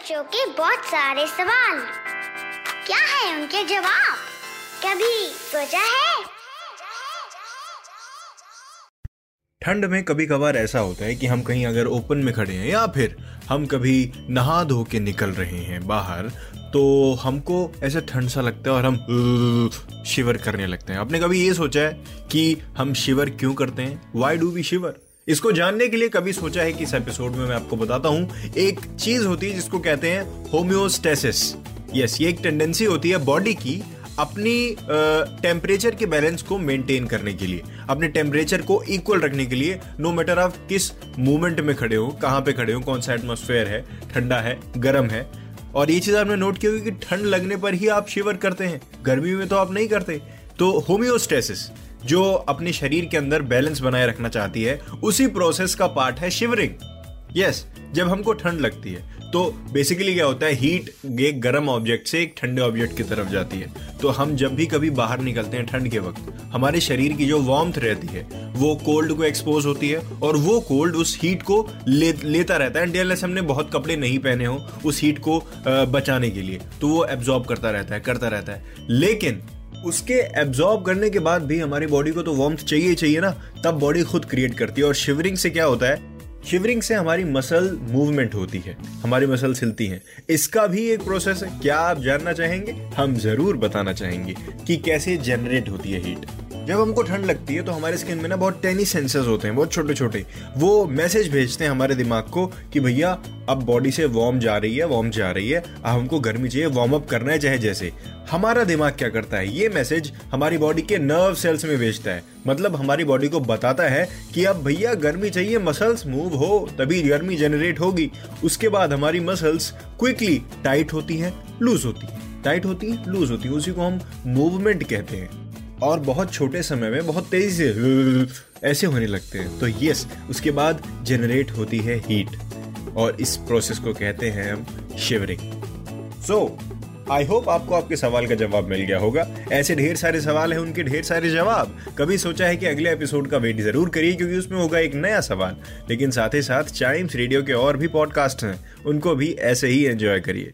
बच्चों के बहुत सारे सवाल। क्या है उनके जवाब? कभी सोचा है? ठंड में कभी कभार ऐसा होता है कि हम कहीं अगर ओपन में खड़े हैं या फिर हम कभी नहा धो के निकल रहे हैं बाहर तो हमको ऐसा ठंड सा लगता है और हम शिवर करने लगते हैं। आपने कभी ये सोचा है कि हम शिवर क्यों करते हैं? वाई डू वी शिवर इसको जानने के लिए कभी सोचा है कि इस एपिसोड में मैं आपको बताता हूँ, एक चीज़ होती है जिसको कहते हैं होम्योस्टेसिस। यस ये एक टेंडेंसी होती है बॉडी की अपनी टेम्परेचर के बैलेंस को मेंटेन करने के लिए, अपने टेम्परेचर को इक्वल रखने के लिए नो मैटर आप किस मूवमेंट में खड़े हो, कहाँ पे खड़े हो, कौन सा एटमोसफेयर है, ठंडा है, गर्म है, और ये चीज़ आपने नोट की होगी कि ठंड लगने पर ही आप शिवर करते हैं, गर्मी में तो आप नहीं करते। तो होम्योस्टेसिस जो अपने शरीर के अंदर बैलेंस बनाए रखना चाहती है उसी प्रोसेस का पार्ट है शिवरिंग यस yes, जब हमको ठंड लगती है तो बेसिकली क्या होता है हीट एक गर्म ऑब्जेक्ट से एक ठंडे ऑब्जेक्ट की तरफ़ जाती है. तो हम जब भी कभी बाहर निकलते हैं ठंड के वक्त हमारे शरीर की जो वार्मथ रहती है वो कोल्ड को एक्सपोज होती है और वो कोल्ड उस हीट को ले, लेता रहता है. एंड हमने बहुत कपड़े नहीं पहने हो उस हीट को बचाने के लिए. तो वो एब्जॉर्ब करता रहता है करता रहता है. लेकिन उसके एब्जॉर्ब करने के बाद भी हमारी बॉडी को तो वार्मथ चाहिए चाहिए ना, तब बॉडी खुद क्रिएट करती है। और शिवरिंग से क्या होता है? शिवरिंग से हमारी मसल मूवमेंट होती है, हमारी मसल हिलती हैं। इसका भी एक प्रोसेस है। क्या आप जानना चाहेंगे? हम ज़रूर बताना चाहेंगे कि कैसे जनरेट होती है हीट जब हमको ठंड लगती है तो हमारे स्किन में ना बहुत टेनी सेंसर्स होते हैं, बहुत छोटे छोटे वो मैसेज भेजते हैं हमारे दिमाग को कि भैया, अब बॉडी से वार्म जा रही है वार्म जा रही है। अब हमको गर्मी चाहिए वार्म अप करना है चाहे जैसे। हमारा दिमाग क्या करता है? ये मैसेज हमारी बॉडी के नर्व सेल्स में भेजता है। मतलब हमारी बॉडी को बताता है कि अब भैया, गर्मी चाहिए मसल्स मूव हो, तभी गर्मी जनरेट होगी। उसके बाद हमारी मसल्स क्विकली टाइट होती हैं लूज होती है। टाइट होती है लूज होती है। उसी को हम मूवमेंट कहते हैं। और बहुत छोटे समय में, बहुत तेज़ी से, ऐसे होने लगते हैं। तो यस उसके बाद जनरेट होती है हीट और इस प्रोसेस को कहते हैं हम शिवरिंग सो आई होप आपको आपके सवाल का जवाब मिल गया होगा। ऐसे ढेर सारे सवाल हैं, उनके ढेर सारे जवाब। कभी सोचा है कि अगले एपिसोड का वेट ज़रूर करिए, क्योंकि उसमें होगा एक नया सवाल। लेकिन साथ ही साथ चाइम्स रेडियो के और भी पॉडकास्ट हैं, उनको भी ऐसे ही एंजॉय करिए।